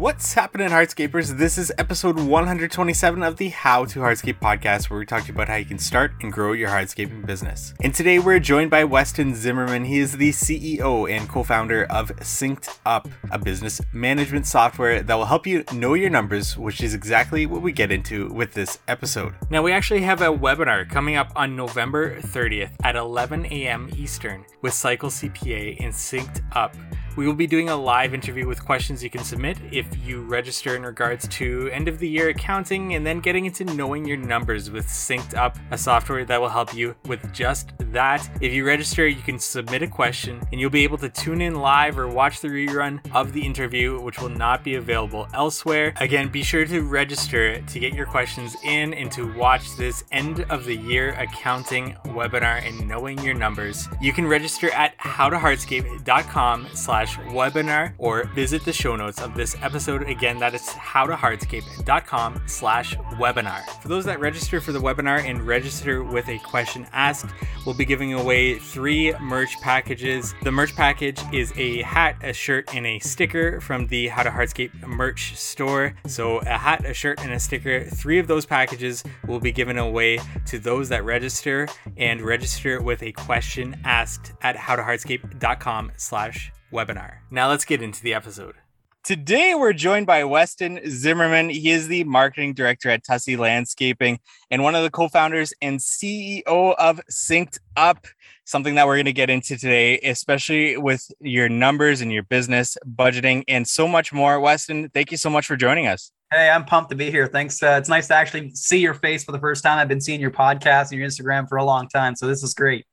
What's happening, Hardscapers? This is episode 127 of the How to Hardscape podcast, where we talk about how you can start and grow your hardscaping business. And today we're joined by Weston Zimmerman. He is the CEO and co founder of Synced Up, a business management software that will help you know your numbers, which is exactly what we get into with this episode. Now, we actually have a webinar coming up on November 30th at 11 a.m. Eastern with Cycle CPA and Synced Up. We will be doing a live interview with questions you can submit if you register in regards to end of the year accounting and then getting into knowing your numbers with Synced Up, a software that will help you with just that. If you register, you can submit a question and you'll be able to tune in live or watch the rerun of the interview, which will not be available elsewhere. Again, be sure to register to get your questions in and to watch this end of the year accounting webinar and knowing your numbers. You can register at howtohardscape.com slash webinar or visit the show notes of this episode. Again, that is howtohardscape.com slash webinar. For those that register for the webinar and register with a question asked, we'll be giving away three merch packages. The merch package is a hat, a shirt, and a sticker from the How to Hardscape merch store. So a hat, a shirt, and a sticker. Three of those packages will be given away to those that register and register with a question asked at howtohardscape.com slash webinar. Now let's get into the episode. Today we're joined by Weston Zimmerman. He is the marketing director at Tussey Landscaping and one of the co-founders and CEO of Synced Up, something that we're going to get into today, especially with your numbers and your business budgeting and so much more. Weston, thank you so much for joining us. Hey, I'm pumped to be here. Thanks. Uh, it's nice to actually see your face for the first time. I've been seeing your podcast and your Instagram for a long time, so this is great.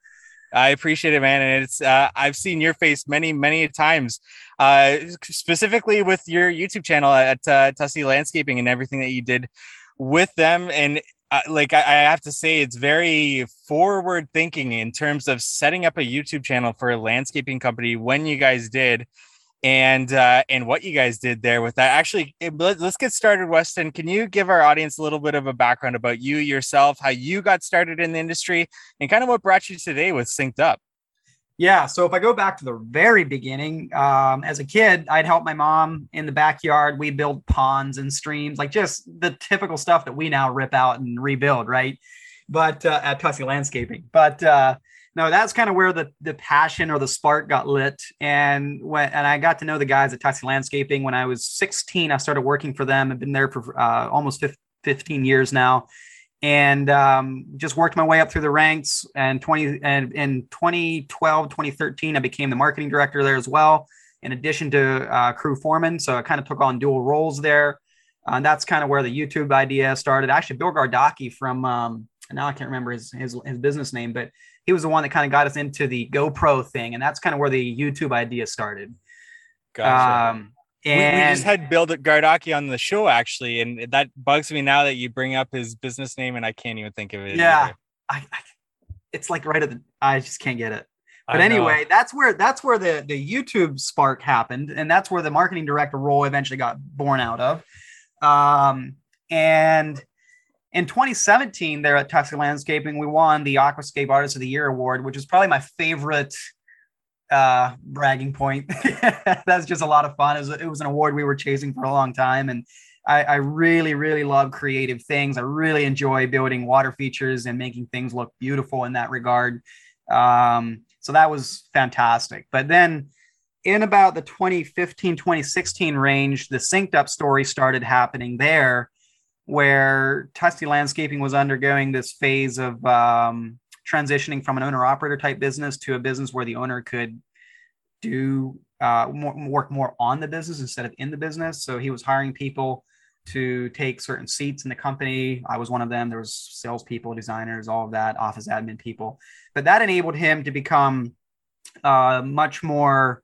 I appreciate it, man. And it's uh, I've seen your face many, many times, uh, specifically with your YouTube channel at uh, Tussey Landscaping and everything that you did with them. And uh, like I, I have to say, it's very forward thinking in terms of setting up a YouTube channel for a landscaping company when you guys did and uh, and what you guys did there with that. Actually, let's get started, Weston. Can you give our audience a little bit of a background about you yourself, how you got started in the industry, and kind of what brought you today with Synced Up? Yeah. So if I go back to the very beginning, um, as a kid, I'd help my mom in the backyard. We build ponds and streams, like just the typical stuff that we now rip out and rebuild, right? But uh, at Tussey Landscaping. But uh, no, that's kind of where the the passion or the spark got lit. And when and I got to know the guys at Tussey Landscaping when I was 16. I started working for them. I've been there for uh, almost 15 years now, and um, just worked my way up through the ranks. And 20 and in 2012, 2013, I became the marketing director there as well, in addition to uh, crew foreman. So I kind of took on dual roles there. Uh, and that's kind of where the YouTube idea started. Actually, Bill Gardocki from um, now I can't remember his, his his business name, but he was the one that kind of got us into the GoPro thing, and that's kind of where the YouTube idea started. Gotcha. Um, and we, we, just had Bill Gardocki on the show actually, and that bugs me now that you bring up his business name, and I can't even think of it. Yeah, I, I, it's like right at the. I just can't get it. But anyway, that's where that's where the the YouTube spark happened, and that's where the marketing director role eventually got born out of. Um, and in 2017, there at Tussey Landscaping, we won the Aquascape Artist of the Year award, which is probably my favorite uh, bragging point. That's just a lot of fun. It was, it was, an award we were chasing for a long time, and I, I, really, really love creative things. I really enjoy building water features and making things look beautiful in that regard. Um, so that was fantastic. But then in about the 2015, 2016 range, the synced up story started happening there where Tussey Landscaping was undergoing this phase of um, transitioning from an owner operator type business to a business where the owner could do uh, more, work more on the business instead of in the business. So he was hiring people to take certain seats in the company. I was one of them. There was salespeople, designers, all of that, office admin people. But that enabled him to become uh, much more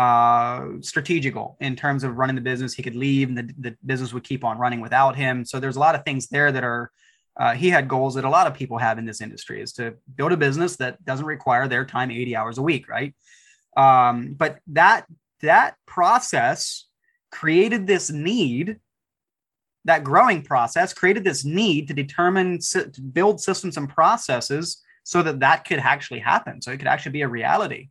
uh, strategical in terms of running the business. He could leave and the, the business would keep on running without him. So there's a lot of things there that are, uh, he had goals that a lot of people have in this industry is to build a business that doesn't require their time 80 hours a week. Right. Um, but that, that process created this need that growing process created this need to determine to build systems and processes so that that could actually happen so it could actually be a reality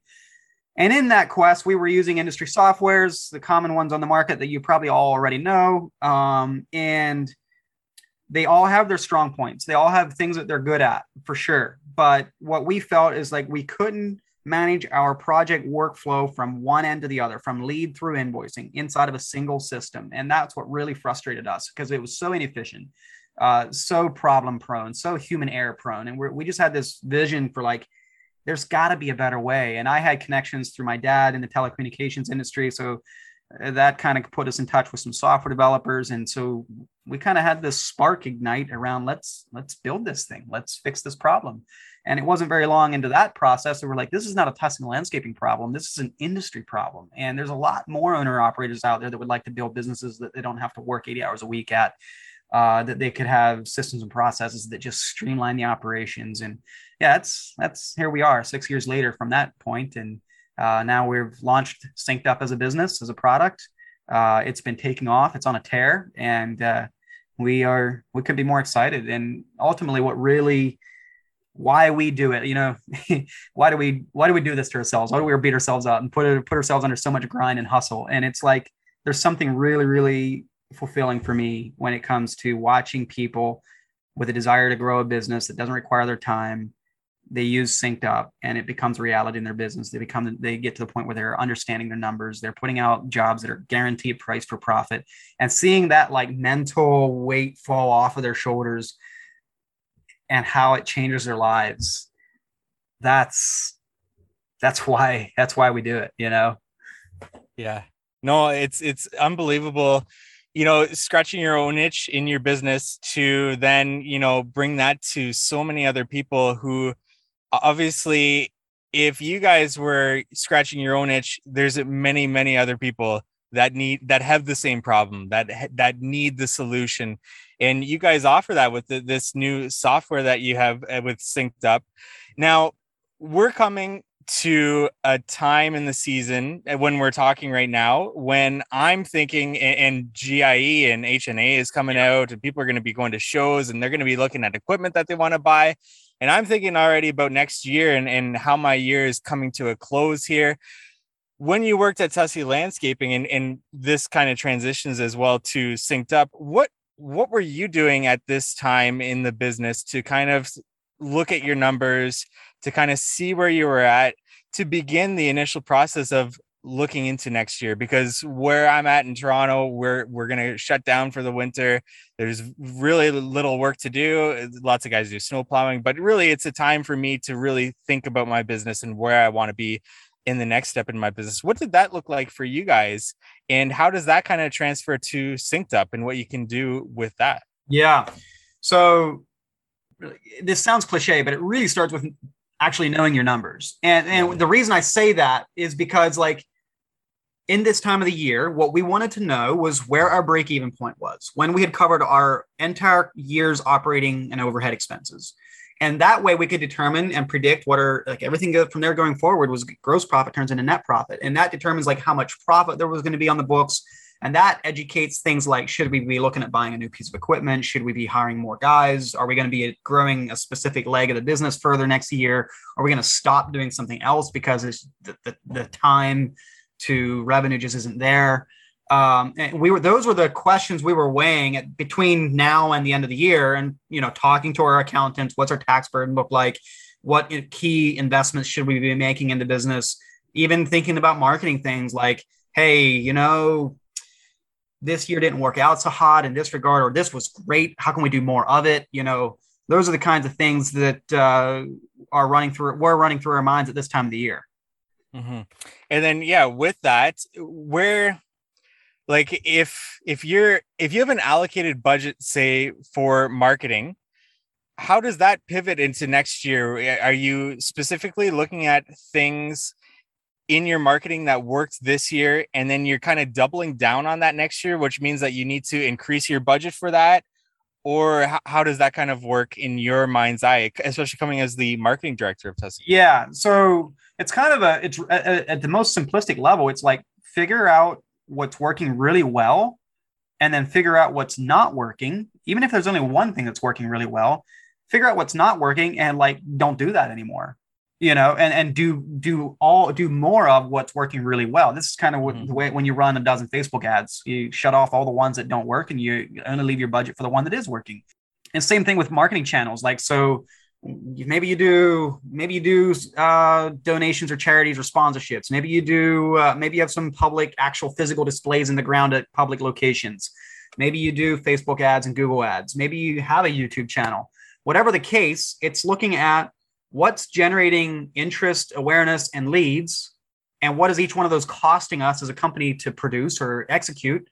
And in that quest, we were using industry softwares, the common ones on the market that you probably all already know. Um, and they all have their strong points. They all have things that they're good at for sure. But what we felt is like we couldn't manage our project workflow from one end to the other, from lead through invoicing inside of a single system. And that's what really frustrated us because it was so inefficient, uh, so problem prone, so human error prone. And we just had this vision for like, there's got to be a better way. And I had connections through my dad in the telecommunications industry. So uh, that kind of put us in touch with some software developers. And so we kind of had this spark ignite around let's let's build this thing, let's fix this problem. And it wasn't very long into that process that we're like, this is not a Tussey landscaping problem. This is an industry problem. And there's a lot more owner operators out there that would like to build businesses that they don't have to work 80 hours a week at. Uh, that they could have systems and processes that just streamline the operations and yeah, that's that's here we are six years later from that point, and uh, now we've launched Synced Up as a business as a product. Uh, it's been taking off. It's on a tear, and uh, we are we could be more excited. And ultimately, what really why we do it, you know, why do we why do we do this to ourselves? Why do we beat ourselves up and put it, put ourselves under so much grind and hustle? And it's like there's something really really fulfilling for me when it comes to watching people with a desire to grow a business that doesn't require their time. They use synced up and it becomes reality in their business. They become they get to the point where they're understanding their numbers. They're putting out jobs that are guaranteed price for profit. And seeing that like mental weight fall off of their shoulders and how it changes their lives that's that's why that's why we do it you know? Yeah. No it's it's unbelievable you know scratching your own itch in your business to then you know bring that to so many other people who obviously if you guys were scratching your own itch there's many many other people that need that have the same problem that that need the solution. And you guys offer that with the, this new software that you have uh, with synced up. Now we're coming to a time in the season uh, when we're talking right now when i'm thinking and, gie and hna is coming out and people are going to be going to shows and they're going to be looking at equipment that they want to buy and I'm thinking already about next year and, and how my year is coming to a close here. When you worked at Tussey Landscaping and, and this kind of transitions as well to synced up, what what were you doing at this time in the business to kind of look at your numbers, to kind of see where you were at, to begin the initial process of looking into next year because where I'm at in Toronto, we're we're gonna shut down for the winter. There's really little work to do. Lots of guys do snow plowing, but really it's a time for me to really think about my business and where I want to be in the next step in my business. What did that look like for you guys? And how does that kind of transfer to synced up and what you can do with that? Yeah. So this sounds cliche, but it really starts with actually knowing your numbers. And and the reason I say that is because like in this time of the year, what we wanted to know was where our break even point was when we had covered our entire year's operating and overhead expenses. And that way we could determine and predict what are like everything from there going forward was gross profit turns into net profit. And that determines like how much profit there was going to be on the books, and that educates things like should we be looking at buying a new piece of equipment? Should we be hiring more guys? Are we going to be growing a specific leg of the business further next year? Are we going to stop doing something else because it's the, the, the time to revenue just isn't there? Um, and we were those were the questions we were weighing at, between now and the end of the year and you know talking to our accountants what's our tax burden look like what key investments should we be making in the business even thinking about marketing things like hey you know this year didn't work out so hot in this regard, or this was great. How can we do more of it? You know, those are the kinds of things that uh, are running through. We're running through our minds at this time of the year. Mm-hmm. And then, yeah, with that, where, like, if if you're if you have an allocated budget, say for marketing, how does that pivot into next year? Are you specifically looking at things? In your marketing that worked this year and then you're kind of doubling down on that next year which means that you need to increase your budget for that? Or how, how does that kind of work in your mind's eye especially coming as the marketing director of Tussey yeah so it's kind of a it's at the most simplistic level it's like figure out what's working really well and then figure out what's not working. Even if there's only one thing that's working really well figure out what's not working and like don't do that anymore you know, and and do do all do more of what's working really well. This is kind of mm-hmm. the way when you run a dozen Facebook ads, you shut off all the ones that don't work, and you only leave your budget for the one that is working. And same thing with marketing channels. Like so, maybe you do maybe you do uh, donations or charities or sponsorships. Maybe you do uh, maybe you have some public actual physical displays in the ground at public locations. Maybe you do Facebook ads and Google ads. Maybe you have a YouTube channel. Whatever the case, it's looking at what's generating interest, awareness, and leads, and what is each one of those costing us as a company to produce or execute.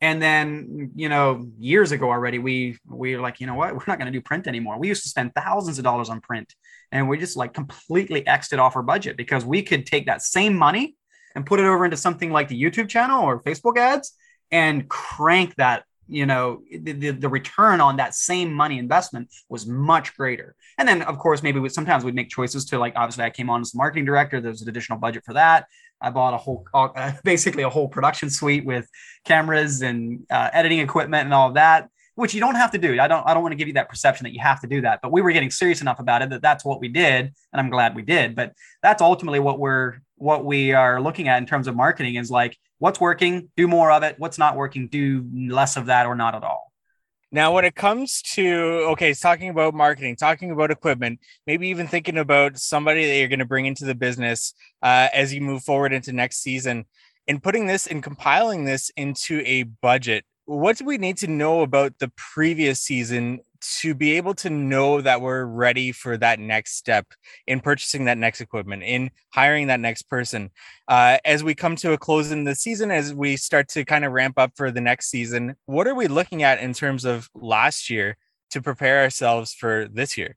And then, you know, years ago already, we we were like, you know what, we're not going to do print anymore. We used to spend thousands of dollars on print, and we just like completely xed it off our budget because we could take that same money and put it over into something like the YouTube channel or Facebook ads and crank that you know the, the, the, return on that same money investment was much greater. And then of course maybe we, sometimes we'd make choices to like obviously i came on as the marketing director. There's an additional budget for that. I bought a whole uh, basically a whole production suite with cameras and uh, editing equipment and all of that which you don't have to do. I don't i don't want to give you that perception that you have to do that but we were getting serious enough about it that that's what we did and i'm glad we did. But that's ultimately what we're what we are looking at in terms of marketing is like what's working, do more of it. What's not working, do less of that or not at all. Now, when it comes to okay, it's talking about marketing, talking about equipment, maybe even thinking about somebody that you're going to bring into the business uh, as you move forward into next season, and putting this and compiling this into a budget. What do we need to know about the previous season to be able to know that we're ready for that next step in purchasing that next equipment, in hiring that next person. Uh, as we come to a close in the season, as we start to kind of ramp up for the next season, what are we looking at in terms of last year to prepare ourselves for this year?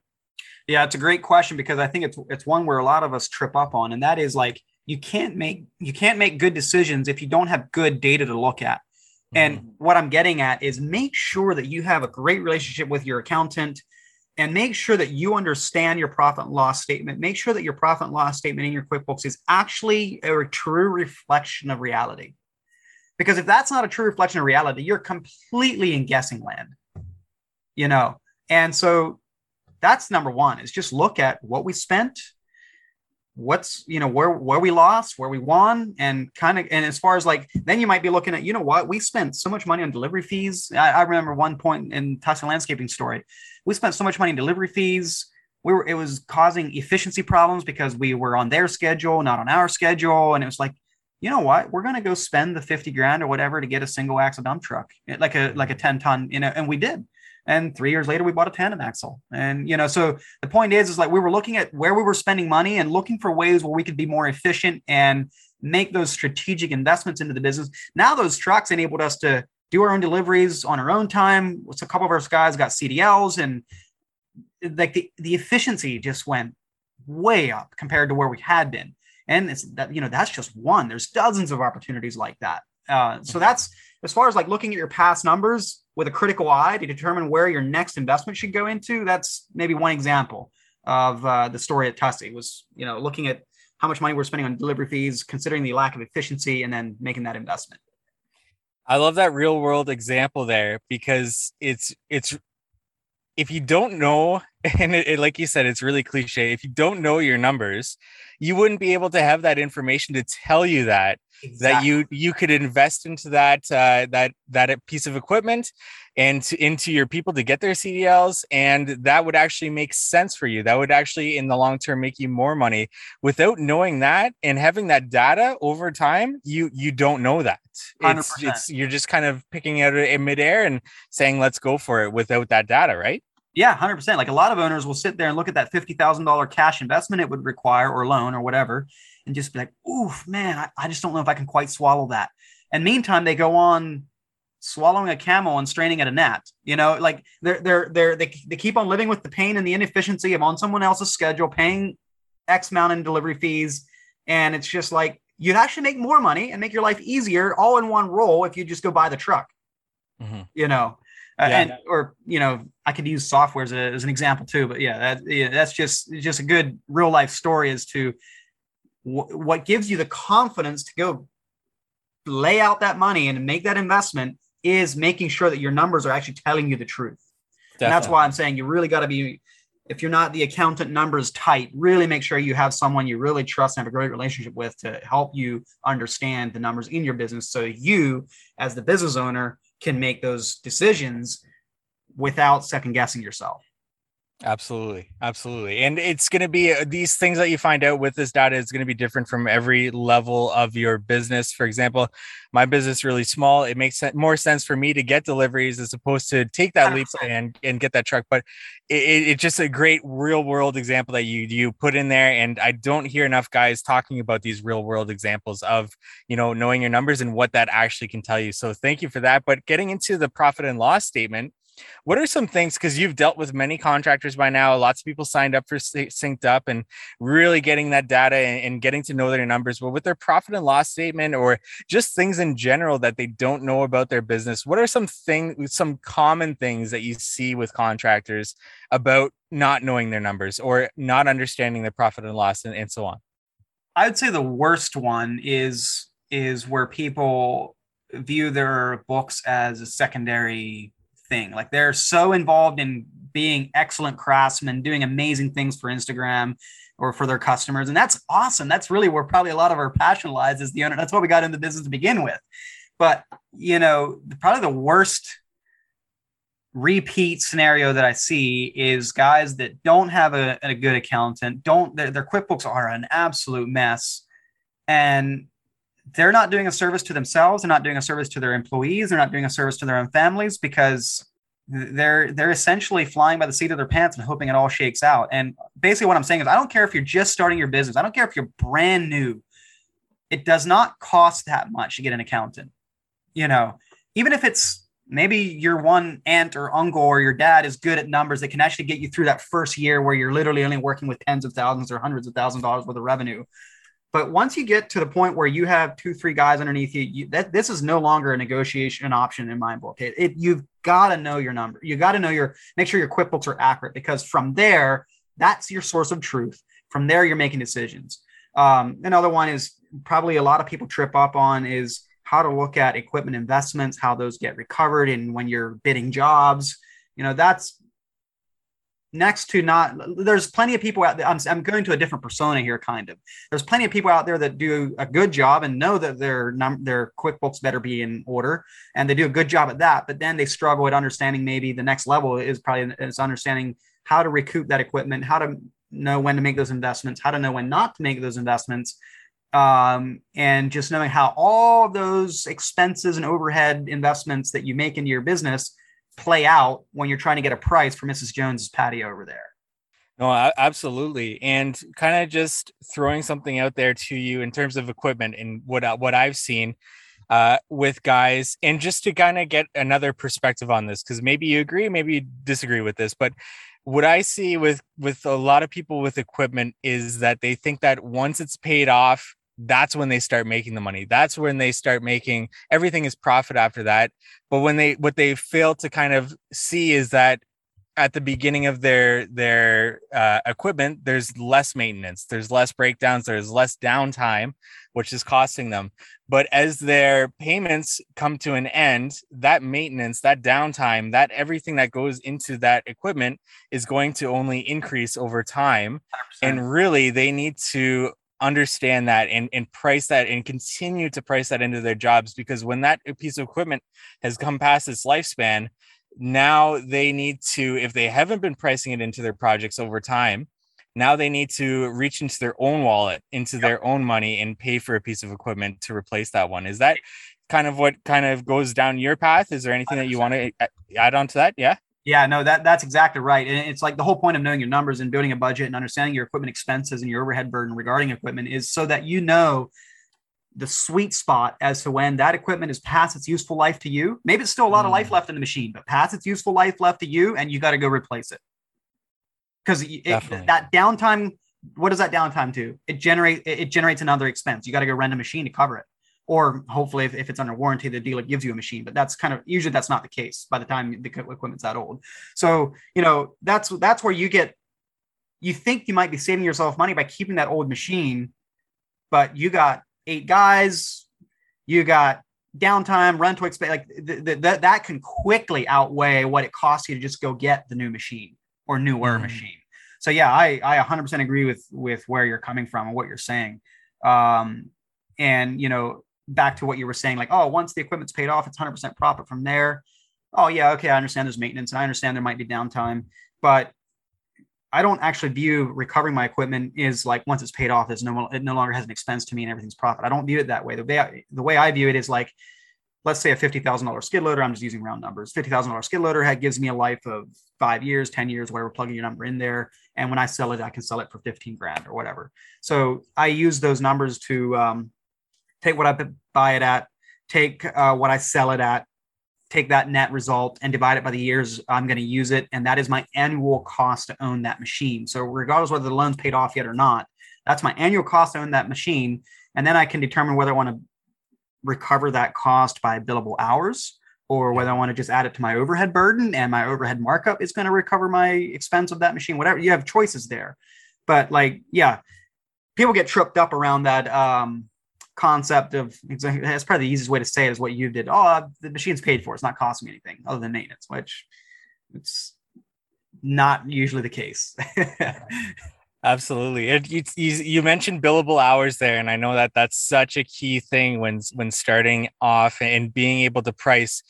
Yeah, it's a great question because I think it's it's one where a lot of us trip up on, and that is like you can't make you can't make good decisions if you don't have good data to look at. And mm-hmm. what I'm getting at is make sure that you have a great relationship with your accountant and make sure that you understand your profit and loss statement. Make sure that your profit and loss statement in your QuickBooks is actually a true reflection of reality. Because if that's not a true reflection of reality, you're completely in guessing land. You know, and so that's number one is just look at what we spent what's you know where where we lost where we won and kind of and as far as like then you might be looking at you know what we spent so much money on delivery fees. I, I remember one point in Tussey landscaping story. We spent so much money in delivery fees. We were it was causing efficiency problems because we were on their schedule not on our schedule and it was like you know what we're going to go spend the 50 grand or whatever to get a single axle dump truck like a like a 10 ton you know and we did and three years later we bought a tandem axle. And you know so the point is is like we were looking at where we were spending money and looking for ways where we could be more efficient and make those strategic investments into the business. Now those trucks enabled us to do our own deliveries on our own time. So a couple of our guys got cdls and like the, the efficiency just went way up compared to where we had been. And it's that you know that's just one. There's dozens of opportunities like that. Uh, so mm-hmm. that's as far as like looking at your past numbers with a critical eye to determine where your next investment should go into. That's maybe one example of uh, the story at Tussey was, you know, looking at how much money we're spending on delivery fees, considering the lack of efficiency, and then making that investment. I love that real world example there because it's it's if you don't know, and it, it, like you said, it's really cliche. If you don't know your numbers, you wouldn't be able to have that information to tell you that exactly. that you you could invest into that uh, that that piece of equipment and to, into your people to get their CDLs, and that would actually make sense for you. That would actually, in the long term, make you more money. Without knowing that and having that data over time, you you don't know that. It's, it's you're just kind of picking out in midair and saying, "Let's go for it," without that data, right? Yeah, hundred percent. Like a lot of owners will sit there and look at that fifty thousand dollar cash investment it would require or loan or whatever, and just be like, "Oof, man, I, I just don't know if I can quite swallow that." And meantime, they go on swallowing a camel and straining at a gnat. You know, like they're they're they're they, they keep on living with the pain and the inefficiency of on someone else's schedule, paying X amount in delivery fees, and it's just like you'd actually make more money and make your life easier all in one roll if you just go buy the truck. Mm-hmm. You know, uh, yeah. and or you know i could use software as, a, as an example too but yeah, that, yeah that's just just a good real life story as to w- what gives you the confidence to go lay out that money and make that investment is making sure that your numbers are actually telling you the truth and that's why i'm saying you really got to be if you're not the accountant numbers tight, really make sure you have someone you really trust and have a great relationship with to help you understand the numbers in your business so you, as the business owner, can make those decisions without second guessing yourself. Absolutely. Absolutely. And it's going to be uh, these things that you find out with this data is going to be different from every level of your business. For example, my business is really small. It makes more sense for me to get deliveries as opposed to take that leap and, and get that truck. But it, it, it's just a great real world example that you, you put in there. And I don't hear enough guys talking about these real world examples of, you know, knowing your numbers and what that actually can tell you. So thank you for that. But getting into the profit and loss statement, what are some things because you've dealt with many contractors by now? Lots of people signed up for synced up and really getting that data and, and getting to know their numbers. But with their profit and loss statement or just things in general that they don't know about their business, what are some things, some common things that you see with contractors about not knowing their numbers or not understanding their profit and loss and, and so on? I would say the worst one is is where people view their books as a secondary thing. Like they're so involved in being excellent craftsmen, doing amazing things for Instagram or for their customers. And that's awesome. That's really where probably a lot of our passion lies as the owner. That's what we got in the business to begin with. But, you know, probably the worst repeat scenario that I see is guys that don't have a, a good accountant, don't their, their QuickBooks are an absolute mess. And they're not doing a service to themselves they're not doing a service to their employees they're not doing a service to their own families because they're they're essentially flying by the seat of their pants and hoping it all shakes out. And basically what i'm saying is i don't care if you're just starting your business i don't care if you're brand new it does not cost that much to get an accountant. You know even if it's maybe your one aunt or uncle or your dad is good at numbers that can actually get you through that first year where you're literally only working with tens of thousands or hundreds of thousands of dollars worth of revenue but once you get to the point where you have two, three guys underneath you, you that this is no longer a negotiation option in my book. It, it you've got to know your number. You got to know your make sure your QuickBooks are accurate because from there, that's your source of truth. From there, you're making decisions. Um, another one is probably a lot of people trip up on is how to look at equipment investments, how those get recovered, and when you're bidding jobs. You know, that's next to not there's plenty of people out there I'm, I'm going to a different persona here kind of. There's plenty of people out there that do a good job and know that their num- their quickbooks better be in order and they do a good job at that but then they struggle at understanding maybe the next level is probably is understanding how to recoup that equipment how to know when to make those investments how to know when not to make those investments um, and just knowing how all those expenses and overhead investments that you make into your business play out when you're trying to get a price for Mrs. Jones's patio over there. No, absolutely, and kind of just throwing something out there to you in terms of equipment and what uh, what I've seen uh, with guys, and just to kind of get another perspective on this, because maybe you agree, maybe you disagree with this, but what I see with with a lot of people with equipment is that they think that once it's paid off, that's when they start making the money. That's when they start making everything is profit after that. But when they what they fail to kind of see is that at the beginning of their their uh, equipment there's less maintenance there's less breakdowns there's less downtime which is costing them. But as their payments come to an end that maintenance that downtime that everything that goes into that equipment is going to only increase over time. 100%. and really they need to understand that and, and price that and continue to price that into their jobs because when that piece of equipment has come past its lifespan now they need to if they haven't been pricing it into their projects over time now they need to reach into their own wallet into yep. their own money and pay for a piece of equipment to replace that one is that kind of what kind of goes down your path is there anything 100%. that you want to add on to that yeah yeah, no, that that's exactly right. And it's like the whole point of knowing your numbers and building a budget and understanding your equipment expenses and your overhead burden regarding equipment is so that you know the sweet spot as to when that equipment is past its useful life to you. Maybe it's still a lot mm. of life mm. left in the machine, but past its useful life left to you, and you got to go replace it. Because that downtime, what does that downtime do? It generate it generates another expense. You got to go rent a machine to cover it or hopefully if, if it's under warranty the dealer gives you a machine but that's kind of usually that's not the case by the time the equipment's that old so you know that's that's where you get you think you might be saving yourself money by keeping that old machine but you got eight guys you got downtime run to expense like th- th- that that can quickly outweigh what it costs you to just go get the new machine or newer mm. machine so yeah, I I 100% agree with with where you're coming from and what you're saying. Um, and you know, back to what you were saying, like, oh, once the equipment's paid off, it's 100% profit from there. Oh yeah, okay, I understand there's maintenance, and I understand there might be downtime, but I don't actually view recovering my equipment is like once it's paid off, it's no it no longer has an expense to me and everything's profit. I don't view it that way. The way I, the way I view it is like, let's say a fifty thousand dollar skid loader. I'm just using round numbers. Fifty thousand dollar skid loader gives me a life of five years, ten years, whatever. Plugging your number in there, and when I sell it, I can sell it for fifteen grand or whatever. So I use those numbers to um, take what I buy it at, take uh, what I sell it at, take that net result and divide it by the years I'm going to use it. And that is my annual cost to own that machine. So, regardless whether the loan's paid off yet or not, that's my annual cost to own that machine. And then I can determine whether I want to recover that cost by billable hours or whether I want to just add it to my overhead burden and my overhead markup is going to recover my expense of that machine, whatever. You have choices there. But, like, yeah, people get tripped up around that. Um, concept of that's probably the easiest way to say it is what you did. Oh, the machine's paid for; it's not costing me anything other than maintenance, which it's not usually the case. Absolutely. It, you, you mentioned billable hours there, and I know that that's such a key thing when when starting off and being able to price.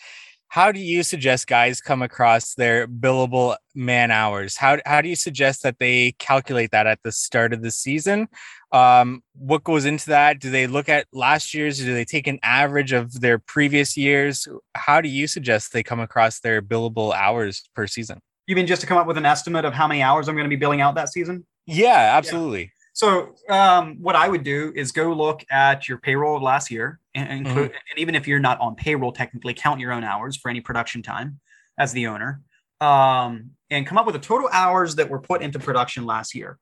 How do you suggest guys come across their billable man hours? How, how do you suggest that they calculate that at the start of the season? Um, what goes into that? Do they look at last year's? Do they take an average of their previous years? How do you suggest they come across their billable hours per season? You mean just to come up with an estimate of how many hours I'm going to be billing out that season? Yeah, absolutely. Yeah. So, um, what I would do is go look at your payroll last year, and, include, mm-hmm. and even if you're not on payroll, technically count your own hours for any production time as the owner, um, and come up with the total hours that were put into production last year,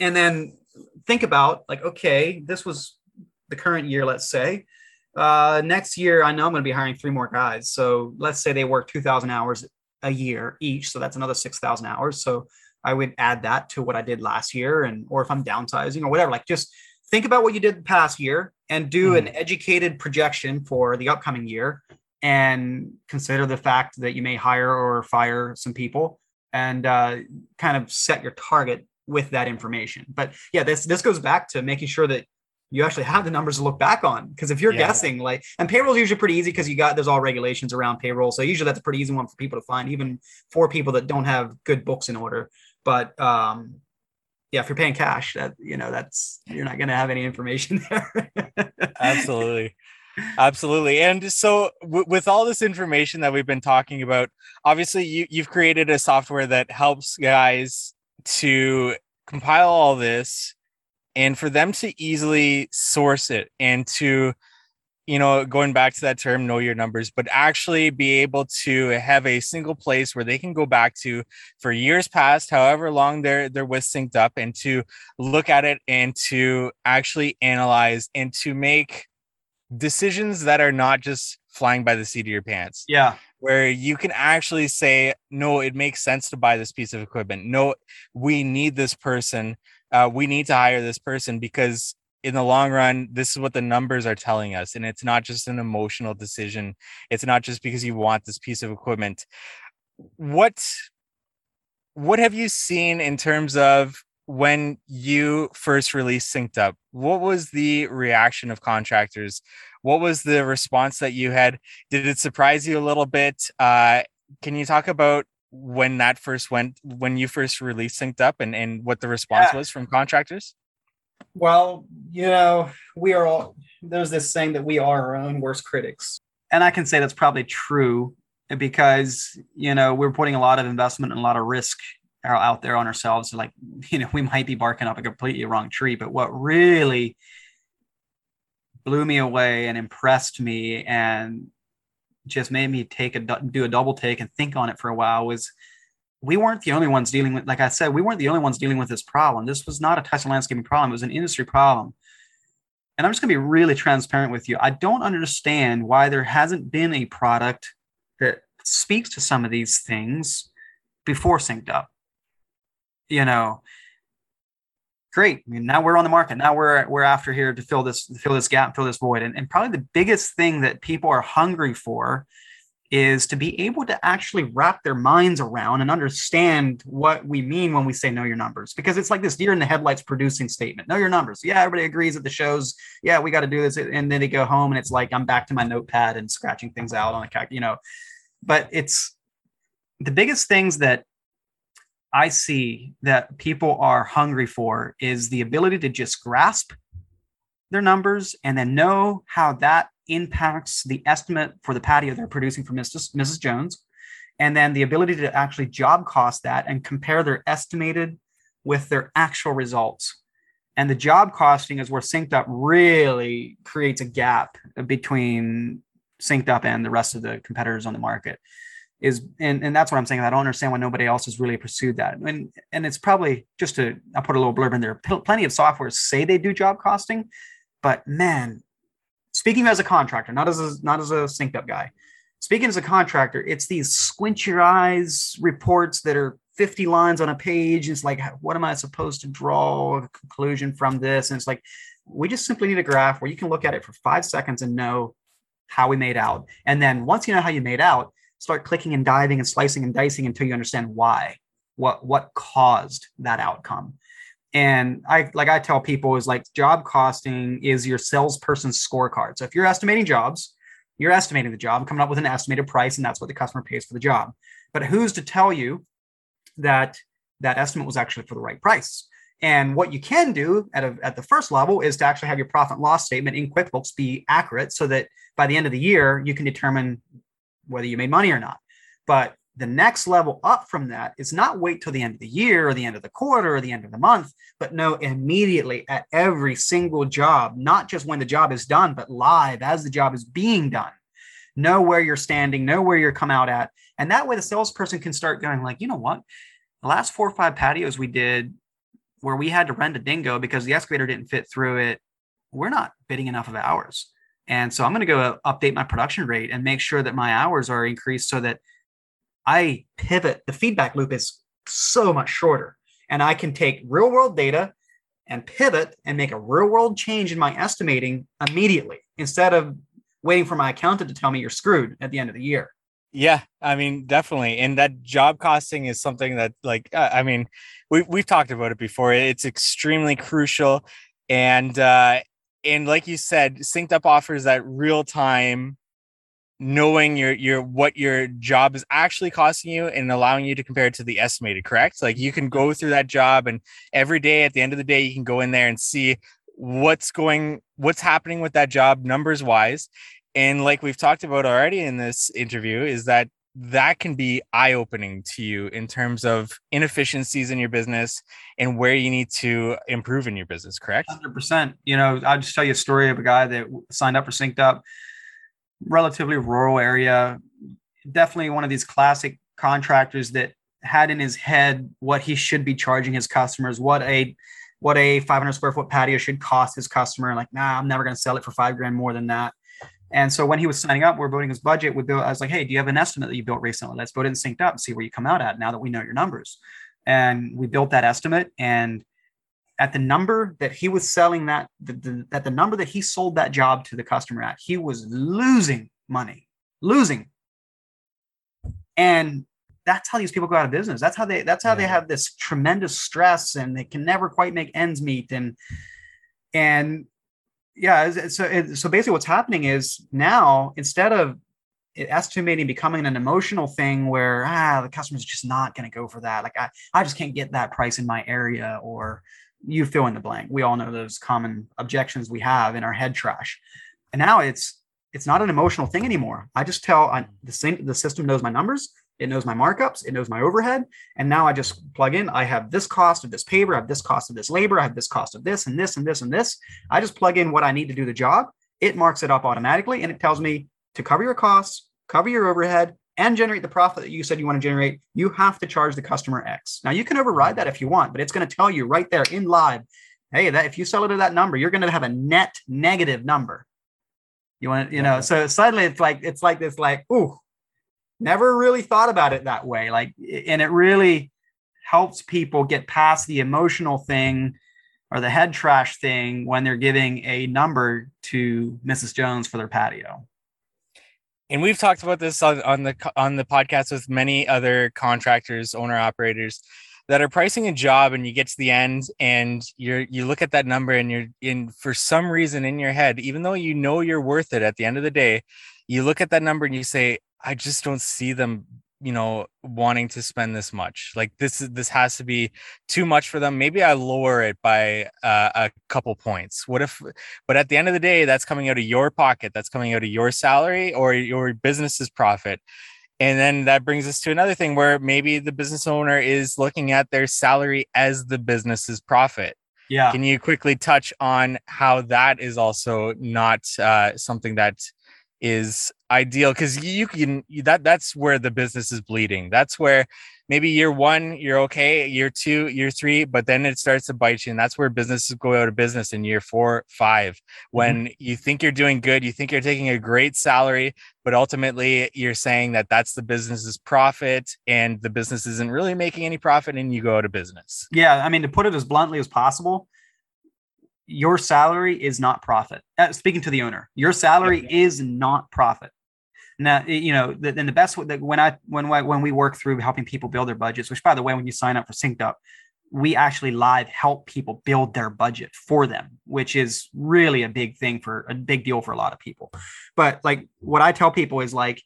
and then think about like, okay, this was the current year, let's say. Uh, next year, I know I'm going to be hiring three more guys. So let's say they work 2,000 hours a year each. So that's another 6,000 hours. So I would add that to what I did last year. And, or if I'm downsizing or whatever, like just think about what you did the past year and do mm. an educated projection for the upcoming year and consider the fact that you may hire or fire some people and uh, kind of set your target with that information. But yeah, this this goes back to making sure that you actually have the numbers to look back on. Because if you're yeah. guessing, like, and payroll is usually pretty easy because you got there's all regulations around payroll. So usually that's a pretty easy one for people to find, even for people that don't have good books in order. But um, yeah, if you're paying cash, that you know that's you're not going to have any information there. Absolutely. Absolutely. And so, w- with all this information that we've been talking about, obviously, you, you've created a software that helps guys to compile all this and for them to easily source it and to you know going back to that term know your numbers but actually be able to have a single place where they can go back to for years past however long they're they're with synced up and to look at it and to actually analyze and to make decisions that are not just flying by the seat of your pants yeah where you can actually say, no, it makes sense to buy this piece of equipment. No, we need this person. Uh, we need to hire this person because in the long run, this is what the numbers are telling us. And it's not just an emotional decision. It's not just because you want this piece of equipment. What what have you seen in terms of when you first released synced up what was the reaction of contractors what was the response that you had? Did it surprise you a little bit? Uh, can you talk about when that first went when you first released synced up and and what the response yeah. was from contractors? Well you know we are all there's this saying that we are our own worst critics. And i can say that's probably true because you know we're putting a lot of investment and a lot of risk out there on ourselves. Like you know we might be barking up a completely wrong tree but what really blew me away and impressed me and just made me take a do a double take and think on it for a while was we weren't the only ones dealing with like i said we weren't the only ones dealing with this problem. This was not a Tussey landscaping problem. It was an industry problem. And i'm just going to be really transparent with you. I don't understand why there hasn't been a product that speaks to some of these things before synced up. You know, great. I mean, now we're on the market. Now we're we're after here to fill this fill this gap, fill this void. And, and probably the biggest thing that people are hungry for is to be able to actually wrap their minds around and understand what we mean when we say know your numbers because it's like this deer in the headlights producing statement know your numbers yeah everybody agrees at the shows yeah we got to do this and then they go home and it's like i'm back to my notepad and scratching things out on a you know but it's the biggest things that i see that people are hungry for is the ability to just grasp their numbers and then know how that impacts the estimate for the patio they're producing for Mrs. Mrs. Jones, and then the ability to actually job cost that and compare their estimated with their actual results. And the job costing is where Synced Up really creates a gap between Synced Up and the rest of the competitors on the market. Is and, and that's what I'm saying. I don't understand why nobody else has really pursued that. And and it's probably just to I put a little blurb in there. Plenty of software say they do job costing, but man, speaking as a contractor, not as a not as a synced up guy. Speaking as a contractor, it's these squint your eyes reports that are 50 lines on a page. It's like, what am I supposed to draw a conclusion from this? And it's like, we just simply need a graph where you can look at it for five seconds and know how we made out. And then once you know how you made out, start clicking and diving and slicing and dicing until you understand why, what what caused that outcome. And i like i tell people is like job costing is your salesperson's scorecard. So if you're estimating jobs you're estimating the job coming up with an estimated price and that's what the customer pays for the job. But who's to tell you that that estimate was actually for the right price? And what you can do at, a, at the first level is to actually have your profit and loss statement in quickbooks be accurate so that by the end of the year you can determine whether you made money or not but the next level up from that is not wait till the end of the year or the end of the quarter or the end of the month, but know immediately at every single job, not just when the job is done, but live as the job is being done. Know where you're standing, know where you're come out at. And that way the salesperson can start going like, you know what? The last four or five patios we did where we had to rent a dingo because the excavator didn't fit through it, we're not bidding enough of hours. And so I'm going to go update my production rate and make sure that my hours are increased so that I pivot, the feedback loop is so much shorter. And I can take real world data and pivot and make a real world change in my estimating immediately instead of waiting for my accountant to tell me you're screwed at the end of the year. Yeah, I mean, definitely. And that job costing is something that, like, uh, I mean, we, we've talked about it before. It's extremely crucial. And, uh, and like you said, Synced Up offers that real time knowing your your what your job is actually costing you and allowing you to compare it to the estimated correct? Like you can go through that job and every day at the end of the day you can go in there and see what's going what's happening with that job numbers wise and like we've talked about already in this interview is that that can be eye opening to you in terms of inefficiencies in your business and where you need to improve in your business correct 100% you know i'll just tell you a story of a guy that signed up for synced up relatively rural area. Definitely one of these classic contractors that had in his head what he should be charging his customers, what a what a 500 square foot patio should cost his customer. Like, nah, I'm never going to sell it for five grand more than that. And so when he was signing up, we're building his budget. We built. I was like, hey, do you have an estimate that you built recently? Let's build it and synced up and see where you come out at now that we know your numbers. And we built that estimate and at the number that he was selling that the, the, at the number that he sold that job to the customer at he was losing money losing and that's how these people go out of business that's how they that's how yeah. they have this tremendous stress and they can never quite make ends meet and and yeah so so basically what's happening is now instead of estimating becoming an emotional thing where ah the customer's just not going to go for that like I, I just can't get that price in my area or you fill in the blank. We all know those common objections we have in our head trash. And now it's it's not an emotional thing anymore. I just tell I, the the system knows my numbers, it knows my markups, it knows my overhead, and now I just plug in. I have this cost of this paper, I have this cost of this labor, I have this cost of this and this and this and this. I just plug in what I need to do the job. It marks it up automatically, and it tells me to cover your costs, cover your overhead, and generate the profit that you said you want to generate, you have to charge the customer X. Now you can override that if you want, but it's going to tell you right there in live, hey, that if you sell it at that number, you're going to have a net negative number. You want, you know, so suddenly it's like it's like this, like, ooh, never really thought about it that way. Like, and it really helps people get past the emotional thing or the head trash thing when they're giving a number to Mrs. Jones for their patio and we've talked about this on, on the on the podcast with many other contractors, owner operators that are pricing a job and you get to the end and you're you look at that number and you're in for some reason in your head even though you know you're worth it at the end of the day you look at that number and you say i just don't see them you know wanting to spend this much. Like this is this has to be too much for them. Maybe i lower it by uh, a couple points. What if but at the end of the day that's coming out of your pocket. That's coming out of your salary or your business's profit. And then that brings us to another thing where maybe the business owner is looking at their salary as the business's profit. Yeah. Can you quickly touch on how that is also not uh, something that is ideal because you can that that's where the business is bleeding that's where maybe year one you're okay year two year three but then it starts to bite you and that's where businesses go out of business in year four five mm-hmm. when mm-hmm. you think you're doing good you think you're taking a great salary but ultimately you're saying that that's the business's profit and the business isn't really making any profit and you go out of business yeah i mean to put it as bluntly as possible your salary is not profit. Uh, speaking to the owner, your salary yeah. is not profit. Now, you know, the, and the best that when I when when we work through helping people build their budgets, which by the way, when you sign up for SynkedUp, we actually live help people build their budget for them, which is really a big thing for a big deal for a lot of people. But like what I tell people is like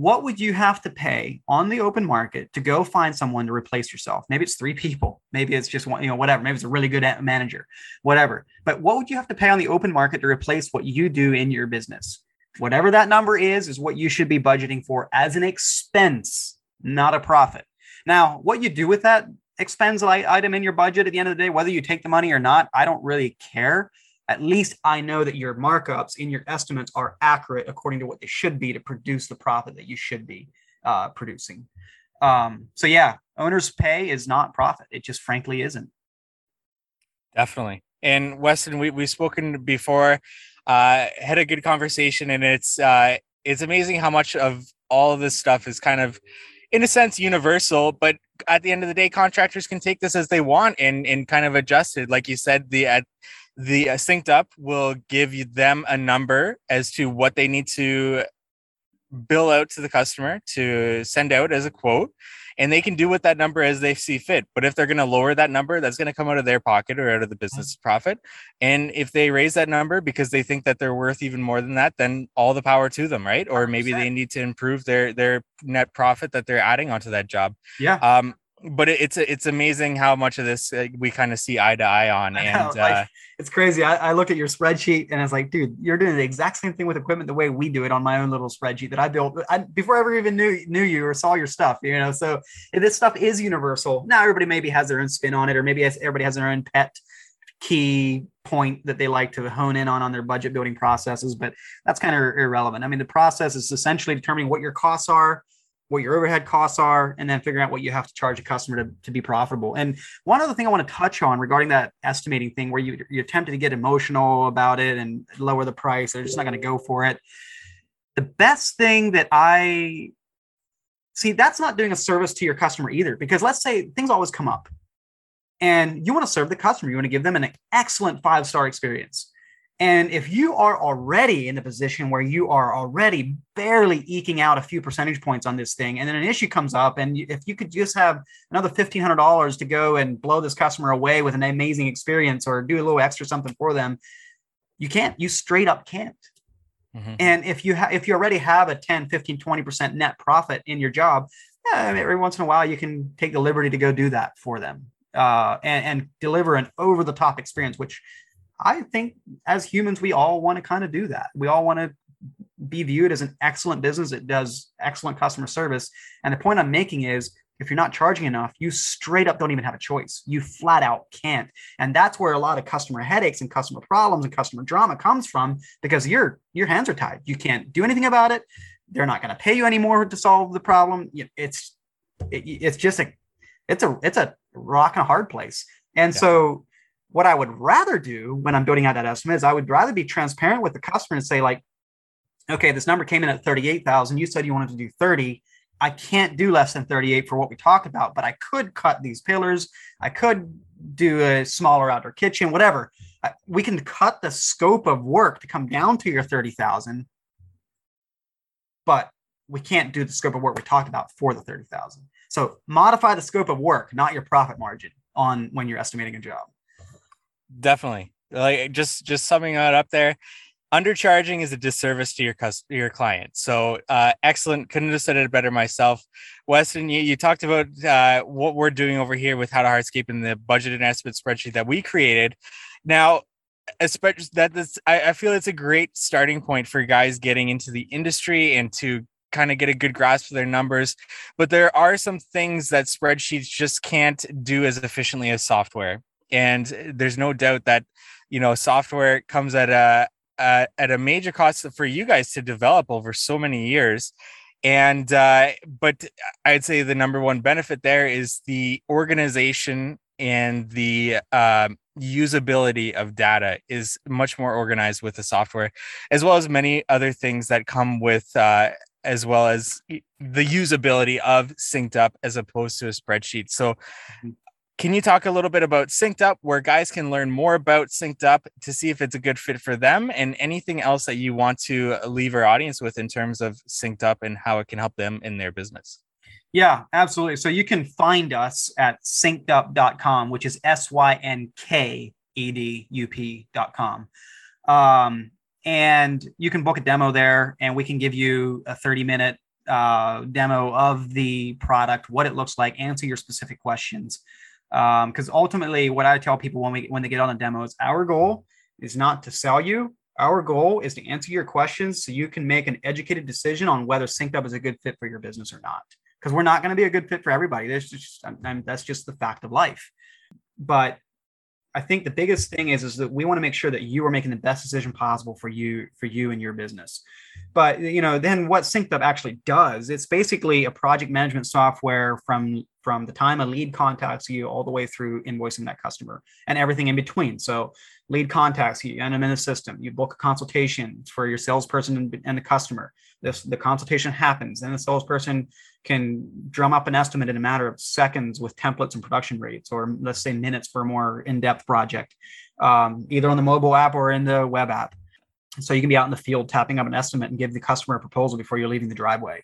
what would you have to pay on the open market to go find someone to replace yourself? Maybe it's three people, maybe it's just one, you know, whatever. Maybe it's a really good manager, whatever. But what would you have to pay on the open market to replace what you do in your business? Whatever that number is, is what you should be budgeting for as an expense, not a profit. Now, what you do with that expense item in your budget at the end of the day, whether you take the money or not, I don't really care at least I know that your markups in your estimates are accurate according to what they should be to produce the profit that you should be uh, producing. Um, so yeah, owner's pay is not profit. It just frankly isn't. Definitely. And Weston, we we've spoken before, uh, had a good conversation, and it's uh, it's amazing how much of all of this stuff is kind of, in a sense, universal. But at the end of the day, contractors can take this as they want and and kind of adjust it. Like you said, the at the uh, SynkedUp will give you them a number as to what they need to bill out to the customer to send out as a quote and they can do with that number as they see fit. But if they're going to lower that number that's going to come out of their pocket or out of the business profit. And if they raise that number because they think that they're worth even more than that then all the power to them right? Or maybe 100%. they need to improve their their net profit that they're adding onto that job. Yeah. Um but it's it's amazing how much of this uh, we kind of see eye to eye on and like, uh, it's crazy. I, I, look at your spreadsheet and it's like dude you're doing the exact same thing with equipment the way we do it on my own little spreadsheet that i built I, before i ever even knew knew you or saw your stuff you know? So this stuff is universal. Now everybody maybe has their own spin on it or maybe everybody has their own pet key point that they like to hone in on on their budget building processes but that's kind of irrelevant. I mean the process is essentially determining what your costs are what your overhead costs are, and then figuring out what you have to charge a customer to, to be profitable. And one other thing I want to touch on regarding that estimating thing where you, you're tempted to get emotional about it and lower the price, they're just not going to go for it. The best thing that I see, that's not doing a service to your customer either, because let's say things always come up and you want to serve the customer, you want to give them an excellent five star experience. And if you are already in the position where you are already barely eking out a few percentage points on this thing, and then an issue comes up, and if you could just have another $1,500 to go and blow this customer away with an amazing experience or do a little extra something for them, you can't. You straight up can't. Mm-hmm. And if you ha- if you already have a 10, 15, 20% net profit in your job, yeah, every once in a while you can take the liberty to go do that for them uh, and, and deliver an over the top experience, which I think as humans, we all want to kind of do that. We all want to be viewed as an excellent business that does excellent customer service. And the point I'm making is if you're not charging enough, you straight up don't even have a choice. You flat out can't. And that's where a lot of customer headaches and customer problems and customer drama comes from because your your hands are tied. You can't do anything about it. They're not going to pay you anymore to solve the problem. It's it, it's just a it's a it's a rock and a hard place. And yeah. so what I would rather do when I'm building out that estimate is I would rather be transparent with the customer and say, like, okay, this number came in at 38,000. You said you wanted to do 30. I can't do less than 38 for what we talked about, but I could cut these pillars. I could do a smaller outdoor kitchen, whatever. We can cut the scope of work to come down to your 30,000 but we can't do the scope of work we talked about for the 30,000. So modify the scope of work, not your profit margin on when you're estimating a job. Definitely. Like just just summing it up there, undercharging is a disservice to your customer, your client. So uh, excellent. Couldn't have said it better myself. Weston, you, you talked about uh, what we're doing over here with How to Hardscape and the budget and estimate spreadsheet that we created. Now, especially that this, I, I feel it's a great starting point for guys getting into the industry and to kind of get a good grasp of their numbers. But there are some things that spreadsheets just can't do as efficiently as software. And there's no doubt that you know software comes at a at a major cost for you guys to develop over so many years and uh, but i'd say the number one benefit there is the organization and the uh, usability of data is much more organized with the software as well as many other things that come with uh, as well as the usability of SynkedUp as opposed to a spreadsheet so mm-hmm. Can you talk a little bit about SynkedUp, where guys can learn more about SynkedUp to see if it's a good fit for them, and anything else that you want to leave our audience with in terms of SynkedUp and how it can help them in their business? Yeah, absolutely. So you can find us at synkedup.com, which is S Y N K E D U P.com. Um, and you can book a demo there, and we can give you a 30 minute uh, demo of the product, what it looks like, answer your specific questions because um, ultimately what i tell people when we when they get on the demo is our goal is not to sell you. Our goal is to answer your questions so you can make an educated decision on whether SynkedUp is a good fit for your business or not. Because we're not going to be a good fit for everybody. That's just that's just the fact of life. But I think the biggest thing is is that we want to make sure that you are making the best decision possible for you for you and your business. But you know, then what Synced actually does, it's basically a project management software from from the time a lead contacts you all the way through invoicing that customer and everything in between. So lead contacts you and I'm in the system. You book a consultation for your salesperson and, and the customer. This the consultation happens, and the salesperson can drum up an estimate in a matter of seconds with templates and production rates, or let's say minutes for a more in-depth project, um, either on the mobile app or in the web app. So you can be out in the field tapping up an estimate and give the customer a proposal before you're leaving the driveway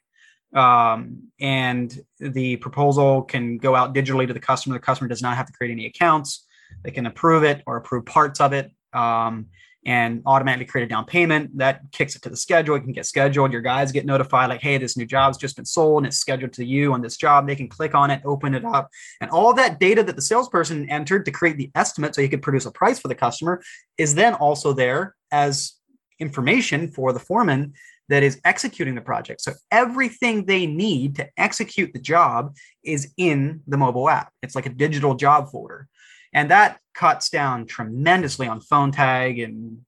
um, and the proposal can go out digitally to the customer. The customer does not have to create any accounts. They can approve it or approve parts of it um, and automatically create a down payment. That kicks it to the schedule. It can get scheduled. Your guys get notified like, hey, this new job's just been sold and it's scheduled to you on this job. They can click on it, open it up. And all that data that the salesperson entered to create the estimate so he could produce a price for the customer is then also there as information for the foreman that is executing the project. So everything they need to execute the job is in the mobile app. It's like a digital job folder. And that cuts down tremendously on phone tag. And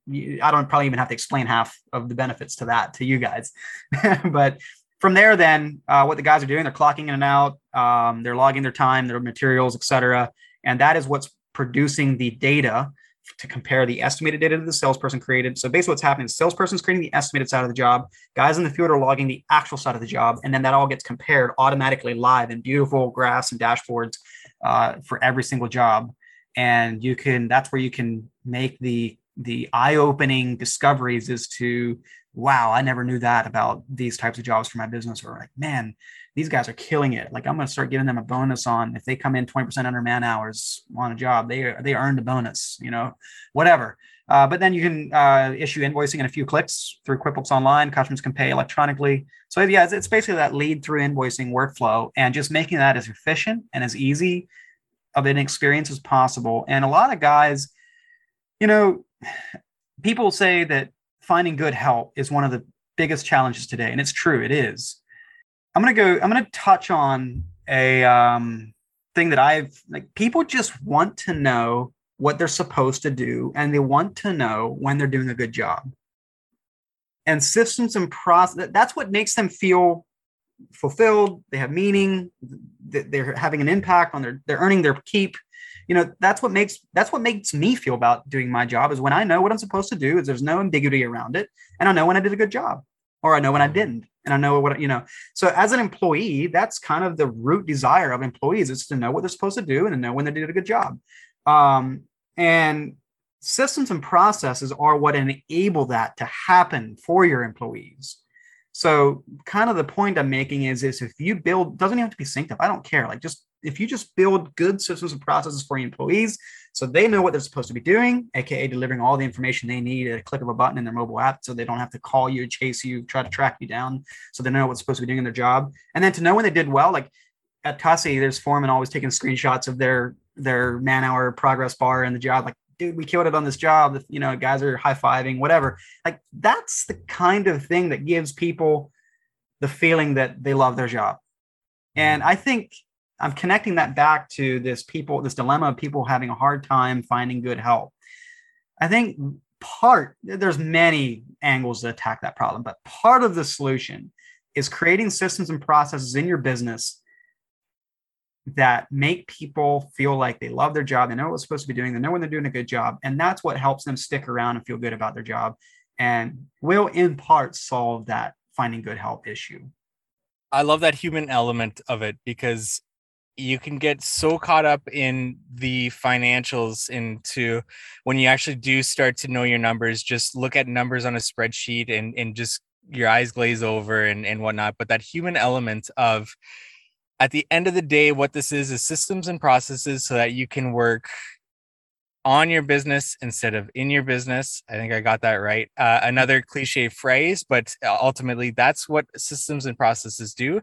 I don't probably even have to explain half of the benefits to that to you guys. but from there, then uh, what the guys are doing, they're clocking in and out, um, they're logging their time, their materials, etc. And that is what's producing the data to compare the estimated data to the salesperson created. So basically, what's happening is salesperson's creating the estimated side of the job. Guys in the field are logging the actual side of the job, and then that all gets compared automatically live in beautiful graphs and dashboards uh, for every single job. And you can that's where you can make the the eye-opening discoveries as to wow, I never knew that about these types of jobs for my business. Or like, man, these guys are killing it. Like I'm going to start giving them a bonus on if they come in 20% under man hours on a job, they they earned a bonus, you know, whatever. Uh, but then you can uh, issue invoicing in a few clicks through QuickBooks Online. Customers can pay electronically. So yeah, it's, it's basically that lead through invoicing workflow and just making that as efficient and as easy of an experience as possible. And a lot of guys, you know, people say that finding good help is one of the biggest challenges today, and it's true, it is. I'm gonna go. I'm gonna touch on a um, thing that I've like. People just want to know what they're supposed to do, and they want to know when they're doing a good job. And systems and process. That's what makes them feel fulfilled. They have meaning. They're having an impact on their. They're earning their keep. You know, that's what makes that's what makes me feel about doing my job is when I know what I'm supposed to do. Is there's no ambiguity around it, and I know when I did a good job, or I know when I didn't and I know what you know. So as an employee, that's kind of the root desire of employees is to know what they're supposed to do and to know when they did a good job. Um, and systems and processes are what enable that to happen for your employees. So kind of the point I'm making is, is if you build, doesn't have to be SynkedUp. I don't care. Like just if you just build good systems and processes for your employees so they know what they're supposed to be doing, aka delivering all the information they need at a click of a button in their mobile app so they don't have to call you, chase you, try to track you down. So they know what's supposed to be doing in their job. And then to know when they did well, like at Tussey, there's foreman always taking screenshots of their their man hour progress bar in the job, like, dude, we killed it on this job. You know, guys are high fiving, whatever. Like that's the kind of thing that gives people the feeling that they love their job. And mm-hmm. I think I'm connecting that back to this people, this dilemma of people having a hard time finding good help. I think part there's many angles to attack that problem, but part of the solution is creating systems and processes in your business that make people feel like they love their job, they know what's supposed to be doing, they know when they're doing a good job, and that's what helps them stick around and feel good about their job, and will in part solve that finding good help issue. I love that human element of it because you can get so caught up in the financials into when you actually do start to know your numbers just look at numbers on a spreadsheet and and just your eyes glaze over and and whatnot but that human element of at the end of the day what this is is systems and processes so that you can work on your business instead of in your business. I think I got that right. Uh, another cliche phrase, but ultimately that's what systems and processes do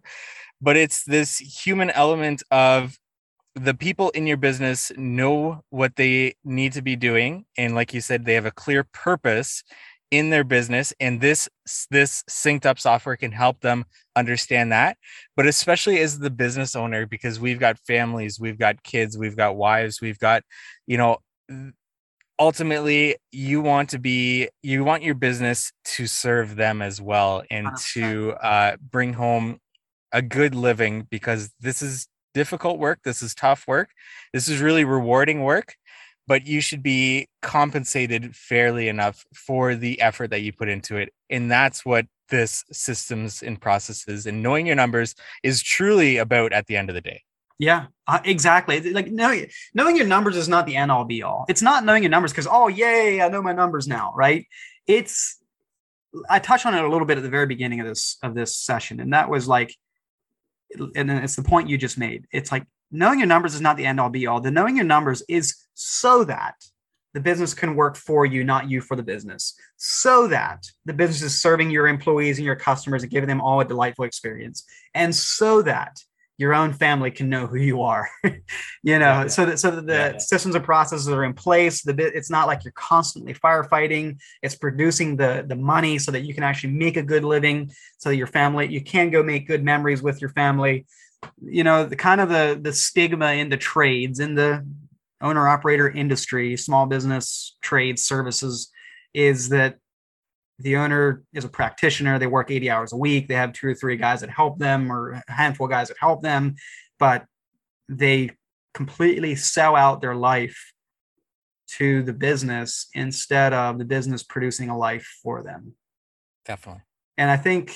but it's this human element of the people in your business know what they need to be doing and like you said they have a clear purpose in their business and this this SynkedUp software can help them understand that but especially as the business owner because we've got families we've got kids we've got wives we've got you know ultimately you want to be you want your business to serve them as well and 100%. to uh, bring home a good living because this is difficult work. This is tough work. This is really rewarding work, but you should be compensated fairly enough for the effort that you put into it. And that's what this systems and processes and knowing your numbers is truly about at the end of the day. Yeah, uh, exactly. Like knowing knowing your numbers is not the end all be all. It's not knowing your numbers because oh yay, I know my numbers now, right? It's I touched on it a little bit at the very beginning of this of this session, and that was like and it's the point you just made. It's like knowing your numbers is not the end all be all. The knowing your numbers is so that the business can work for you, not you for the business, so that the business is serving your employees and your customers and giving them all a delightful experience, and so that your own family can know who you are you know yeah, so that so that the yeah, systems and processes are in place. The bit it's not like you're constantly firefighting. It's producing the the money so that you can actually make a good living so that your family you can go make good memories with your family you know the kind of the the stigma in the trades in the owner operator industry small business trade services is that the owner is a practitioner. They work 80 hours a week. They have two or three guys that help them or a handful of guys that help them but they completely sell out their life to the business instead of the business producing a life for them. Definitely. And i think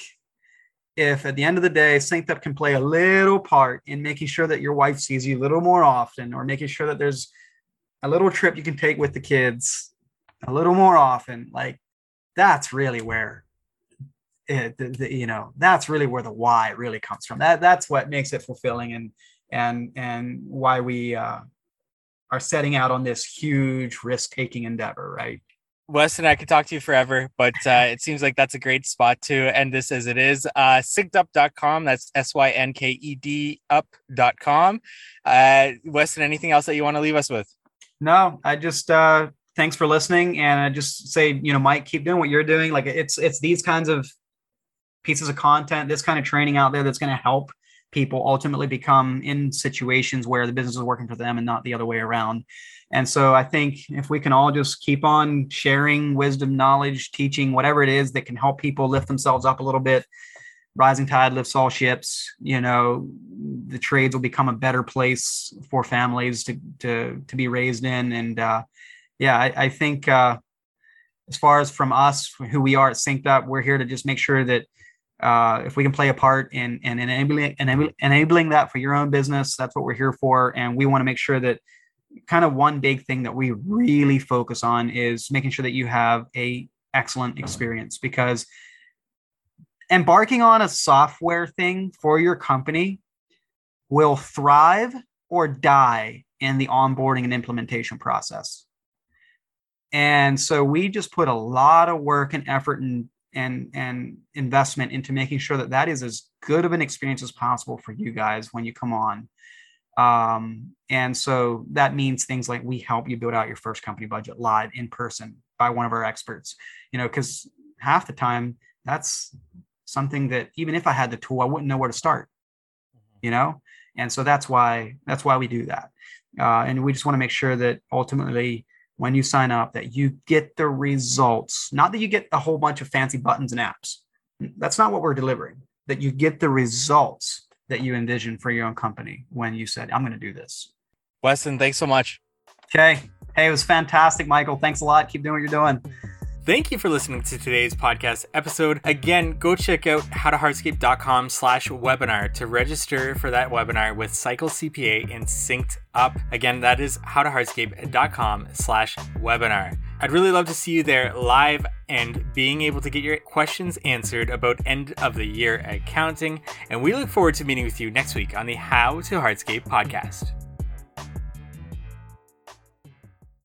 if at the end of the day SynkedUp can play a little part in making sure that your wife sees you a little more often or making sure that there's a little trip you can take with the kids a little more often like that's really where it, the, the, you know that's really where the why really comes from. That that's what makes it fulfilling and and and why we uh, are setting out on this huge risk-taking endeavor right Weston, I could talk to you forever, but uh, it seems like that's a great spot to end this as it is. Uh, synkedup.com. That's S Y N K E D up.com. Uh, Weston, anything else that you want to leave us with? No, I just uh, thanks for listening. And I just say, you know, Mike, keep doing what you're doing. Like it's it's these kinds of pieces of content, this kind of training out there that's going to help people ultimately become in situations where the business is working for them and not the other way around. And so I think if we can all just keep on sharing wisdom, knowledge, teaching, whatever it is that can help people lift themselves up a little bit, rising tide lifts all ships. You know, the trades will become a better place for families to to to be raised in, and uh, yeah, I, I think uh, as far as from us, who we are at SynkedUp, we're here to just make sure that uh, if we can play a part in, in enabling, enabling enabling that for your own business, that's what we're here for. And we want to make sure that kind of one big thing that we really focus on is making sure that you have a excellent experience because embarking on a software thing for your company will thrive or die in the onboarding and implementation process. And so we just put a lot of work and effort and and and investment into making sure that that is as good of an experience as possible for you guys when you come on. Um, and so that means things like we help you build out your first company budget live in person by one of our experts. You know, because half the time that's something that even if I had the tool, I wouldn't know where to start. Mm-hmm. You know, and so that's why that's why we do that. Uh, and we just want to make sure that ultimately when you sign up that you get the results not that you get a whole bunch of fancy buttons and apps that's not what we're delivering that you get the results that you envision for your own company when you said i'm going to do this weston thanks so much okay hey it was fantastic michael thanks a lot keep doing what you're doing Thank you for listening to today's podcast episode. Again, go check out howtohardscape.com slash webinar to register for that webinar with Cycle CPA and Synced Up. Again, that is howtohardscape.com slash webinar. I'd really love to see you there live and being able to get your questions answered about end of the year accounting. And we look forward to meeting with you next week on the How to Hardscape podcast.